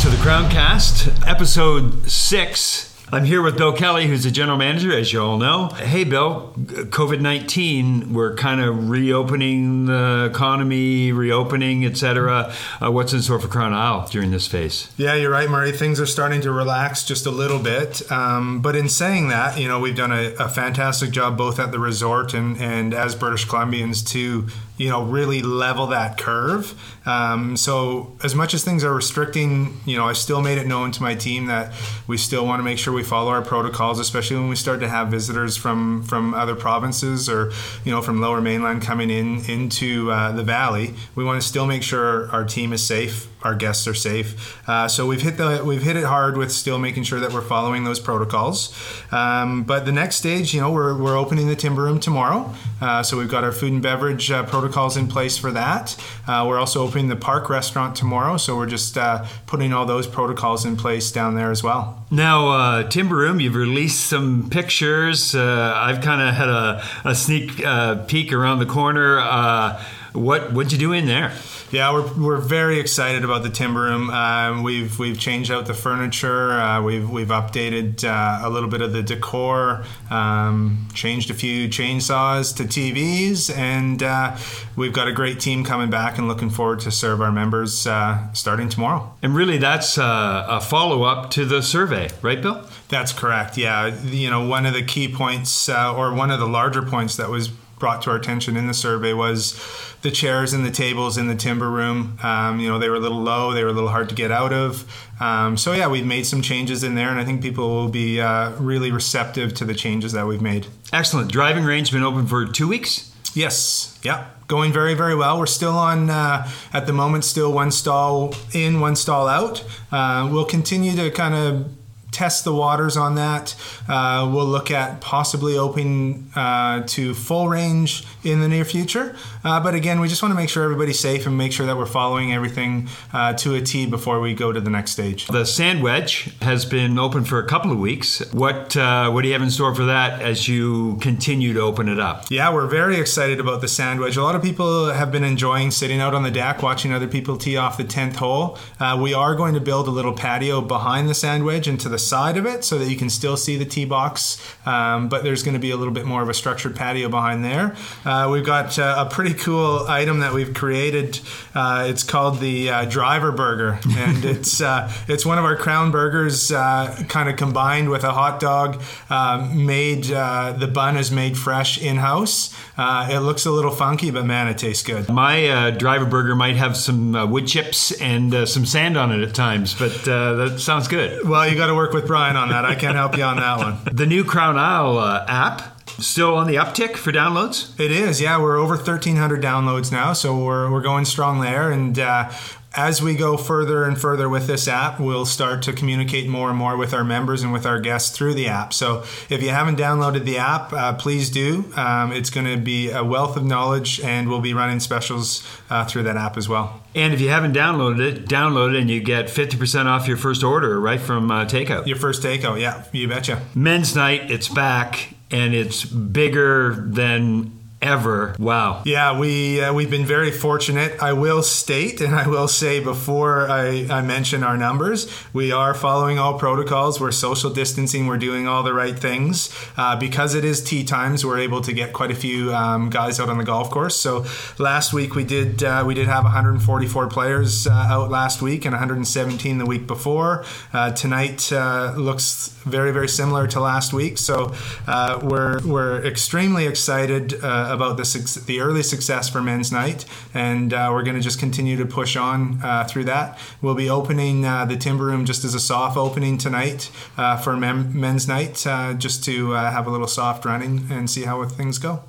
to the Crowncast, episode six. I'm here with Bill Kelly, who's the general manager, as you all know. Hey, Bill, COVID 19, we're kind of reopening the economy, reopening, etc. Uh, what's in store for Crown Isle during this phase? Yeah, you're right, Murray. Things are starting to relax just a little bit. Um, but in saying that, you know, we've done a, a fantastic job both at the resort and, and as British Columbians to you know really level that curve. Um, so as much as things are restricting you know i still made it known to my team that we still want to make sure we follow our protocols especially when we start to have visitors from from other provinces or you know from lower mainland coming in into uh, the valley. We want to still make sure our team is safe our guests are safe. Uh, so we've hit the we've hit it hard with still making sure that we're following those protocols. Um, but the next stage, you know, we're, we're opening the timber room tomorrow. Uh, so we've got our food and beverage uh, protocols in place for that. Uh, we're also opening the park restaurant tomorrow. So we're just uh, putting all those protocols in place down there as well. Now, uh, timber room, you've released some pictures. I've kind of had a, a sneak peek around the corner. What what'd you do in there? Yeah, we're, we're very excited about the timber room. Um, we've we've changed out the furniture. Uh, we've we've updated uh, a little bit of the decor. Um, changed a few chainsaws to TVs, and uh, we've got a great team coming back and looking forward to serve our members uh, starting tomorrow. And really, that's uh, a follow up to the survey, right, Bill? That's correct. Yeah, you know, one of the key points, uh, or one of the larger points that was brought to our attention in the survey was the chairs and the tables in the timber room. Um, you know, they were a little low, they were a little hard to get out of. Um, so yeah, we've made some changes in there, and I think people will be uh, really receptive to the changes that we've made. Excellent. Driving range been open for two weeks. Yes. Yeah. Going very, very well. We're still on, uh, at the moment, still one stall in, one stall out. Uh, we'll continue to kind of test the waters on that. Uh, we'll look at possibly opening uh, to full range in the near future. Uh, but again, we just want to make sure everybody's safe and make sure that we're following everything uh, to a T before we go to the next stage. The Sand Wedge has been open for a couple of weeks. What uh, what do you have in store for that as you continue to open it up? Yeah, we're very excited about the Sand Wedge. A lot of people have been enjoying sitting out on the deck watching other people tee off the 10th hole. Uh, we are going to build a little patio behind the Sand Wedge and to the side of it so that you can still see the tee box, um, but there's going to be a little bit more of a structured patio behind there. Uh, we've got uh, a pretty cool item that we've created. Uh, it's called the uh, Driver Burger, and it's uh, it's one of our Crown burgers, uh, kind of combined with a hot dog. made the bun is made fresh in house. it looks a little funky, but man, it tastes good. My Driver Burger might have some wood chips and some sand on it at times, but that sounds good. Well, you got to work with Brian on that. I can't help you on that one. The new Crown Isle app Still on the uptick for downloads? It is, yeah. We're over 1,300 downloads now, so we're, we're going strong there. And uh, as we go further and further with this app, we'll start to communicate more and more with our members and with our guests through the app. So if you haven't downloaded the app, uh, please do. Um, it's going to be a wealth of knowledge, and we'll be running specials uh, through that app as well. And if you haven't downloaded it, download it and you get 50% off your first order right from uh, takeout. Your first takeout, yeah, you betcha. Men's night, it's back and it's bigger than ever. Wow. Yeah, we uh, we've been very fortunate. I will state and I will say before I, I mention our numbers, we are following all protocols. We're social distancing. We're doing all the right things uh, because it is tee times. We're able to get quite a few um, guys out on the golf course. So last week we did uh, we did have 144 players uh, out last week and 117 the week before. Uh, tonight uh, looks very very similar to last week. So we're we're extremely excited about the the early success for Men's Night, and uh, we're going to just continue to push on uh, through that. We'll be opening uh, the Timber Room just as a soft opening tonight uh, for men, Men's Night, uh, just to have a little soft running and see how things go.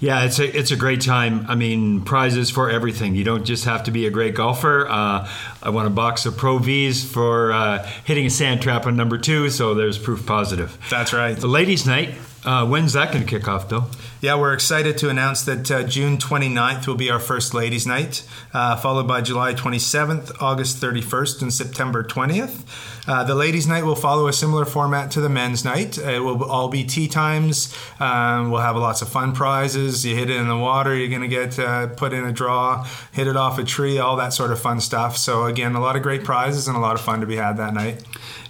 Yeah, it's a it's a great time. I mean, prizes for everything. You don't just have to be a great golfer. Uh, I won a box of Pro V's for uh, hitting a sand trap on number two, so there's proof positive. That's right. The ladies' night Uh, when's that going to kick off, Bill? Yeah, we're excited to announce that uh, June 29th will be our first ladies' night, uh, followed by July 27th, August 31st, and September 20th. Uh, the ladies' night will follow a similar format to the men's night. It will all be tee times. Um, we'll have lots of fun prizes. You hit it in the water, you're going to get uh, put in a draw, hit it off a tree, all that sort of fun stuff. So, again, a lot of great prizes and a lot of fun to be had that night.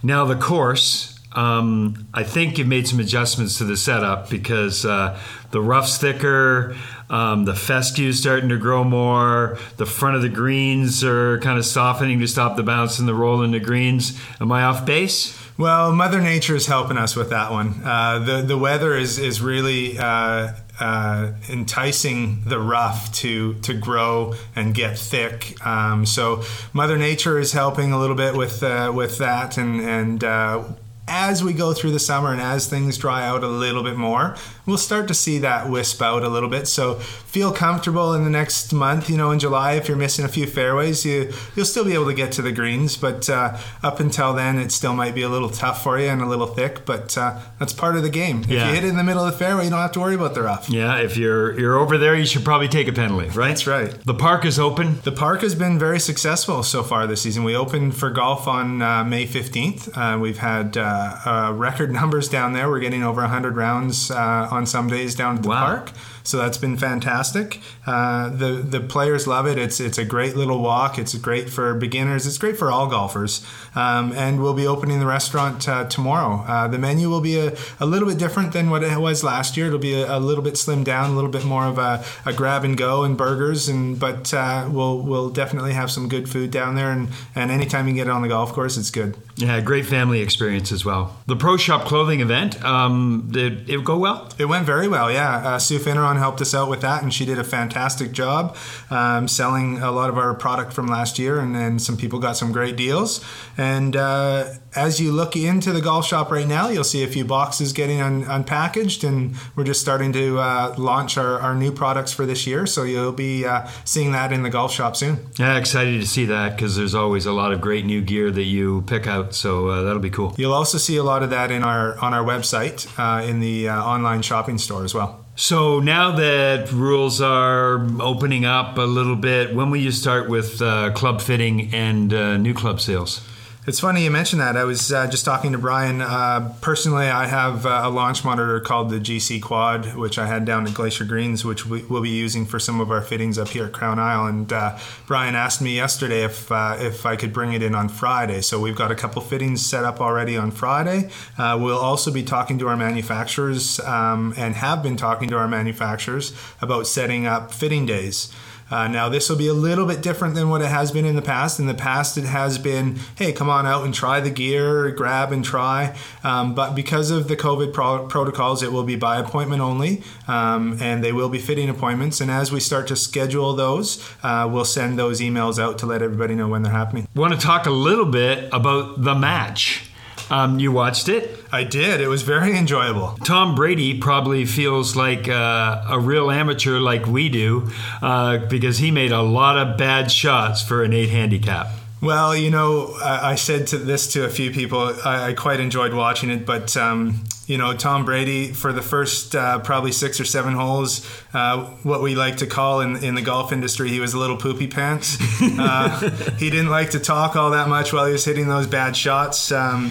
Now, the course. Um, I think you've made some adjustments to the setup because uh, the rough's thicker, um, the fescue's starting to grow more, the front of the greens are kind of softening to stop the bounce and the roll in the greens. Am I off base? Well, Mother Nature is helping us with that one. Uh, the the weather is is really uh, uh, enticing the rough to to grow and get thick. Um, so Mother Nature is helping a little bit with uh, with that, and and uh, as we go through the summer and as things dry out a little bit more, we'll start to see that wisp out a little bit. So feel comfortable in the next month. You know, in July, if you're missing a few fairways, you you'll still be able to get to the greens. But uh, up until then, it still might be a little tough for you and a little thick. But uh, that's part of the game. If Yeah. you hit it in the middle of the fairway, you don't have to worry about the rough. Yeah, if you're you're over there, you should probably take a penalty, right? That's right. The park is open. The park has been very successful so far this season. We opened for golf on uh, May 15th. Uh, we've had uh, uh, record numbers down there. We're getting over 100 rounds uh, on some days down at the Wow. park. So that's been fantastic. Uh, the the players love it. It's it's a great little walk. It's great for beginners. It's great for all golfers. Um, and we'll be opening the restaurant uh, tomorrow. Uh, the menu will be a, a little bit different than what it was last year. It'll be a, a little bit slimmed down, a little bit more of a, a grab and go and burgers. And but uh, we'll we'll definitely have some good food down there. And and anytime you get on the golf course, it's good. Yeah, great family experience as well. The Pro Shop clothing event, um, did it go well? It went very well, yeah. Uh, Sue Finneron helped us out with that, and she did a fantastic job um, selling a lot of our product from last year, and, and some people got some great deals. And uh, as you look into the golf shop right now, you'll see a few boxes getting un- unpackaged, and we're just starting to uh, launch our, our new products for this year. So you'll be uh, seeing that in the golf shop soon. Yeah, excited to see that because there's always a lot of great new gear that you pick out. So uh, that'll be cool. You'll also see a lot of that in our on our website uh, in the uh, online shopping store as well. So now that rules are opening up a little bit, when will you start with uh, club fitting and uh, new club sales? It's funny you mentioned that. I was uh, just talking to Brian. Uh, personally, I have uh, a launch monitor called the GC Quad, which I had down at Glacier Greens, which we, we'll be using for some of our fittings up here at Crown Isle. And uh, Brian asked me yesterday if uh, if I could bring it in on Friday. So we've got a couple fittings set up already on Friday. Uh, we'll also be talking to our manufacturers um, and have been talking to our manufacturers about setting up fitting days. Uh, now, this will be a little bit different than what it has been in the past. In the past, it has been, hey, come on out and try the gear, grab and try. Um, but because of the COVID pro- protocols, it will be by appointment only, um, and they will be fitting appointments. And as we start to schedule those, uh, we'll send those emails out to let everybody know when they're happening. Want to talk a little bit about the match? Um, you watched it. I did. It was very enjoyable. Tom Brady probably feels like uh, a real amateur, like we do, uh, because he made a lot of bad shots for an eight handicap. Well, you know, I, I said to this to a few people. I, I quite enjoyed watching it, but um, you know, Tom Brady for the first uh, probably six or seven holes, uh, what we like to call in in the golf industry, he was a little poopy pants. Uh, he didn't like to talk all that much while he was hitting those bad shots, um,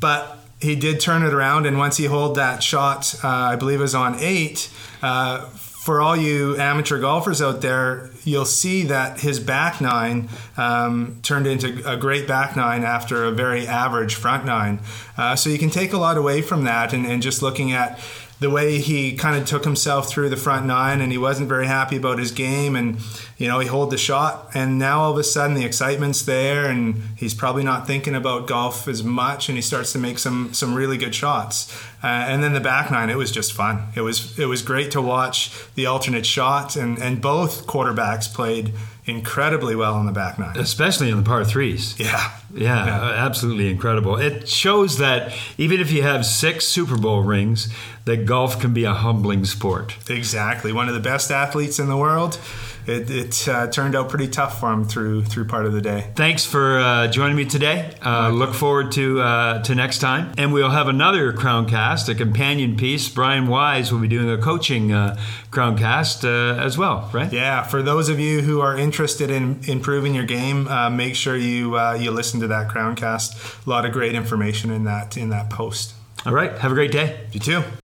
but he did turn it around. And once he holed that shot, uh, I believe it was on eight. For all you amateur golfers out there, you'll see that his back nine um, turned into a great back nine after a very average front nine. Uh, so you can take a lot away from that, and, and just looking at the way he kind of took himself through the front nine, and he wasn't very happy about his game, and you know he holed the shot, and now all of a sudden the excitement's there, and he's probably not thinking about golf as much, and he starts to make some some really good shots. Uh, and then the back nine, it was just fun. It was it was great to watch the alternate shot, and and both quarterbacks played incredibly well on the back nine. especially in the par threes. Yeah. Yeah, uh, absolutely incredible. It shows that even if you have six Super Bowl rings, that golf can be a humbling sport. Exactly. One of the best athletes in the world. It, it uh, turned out pretty tough for him through through part of the day. Thanks for uh, joining me today. Uh, look forward to uh, to next time, and we'll have another Crowncast, a companion piece. Brian Wise will be doing a coaching uh, Crowncast uh, as well, right? Yeah, for those of you who are interested in improving your game, uh, make sure you uh, you listen to that Crowncast. A lot of great information in that in that post. All right. Have a great day. You too.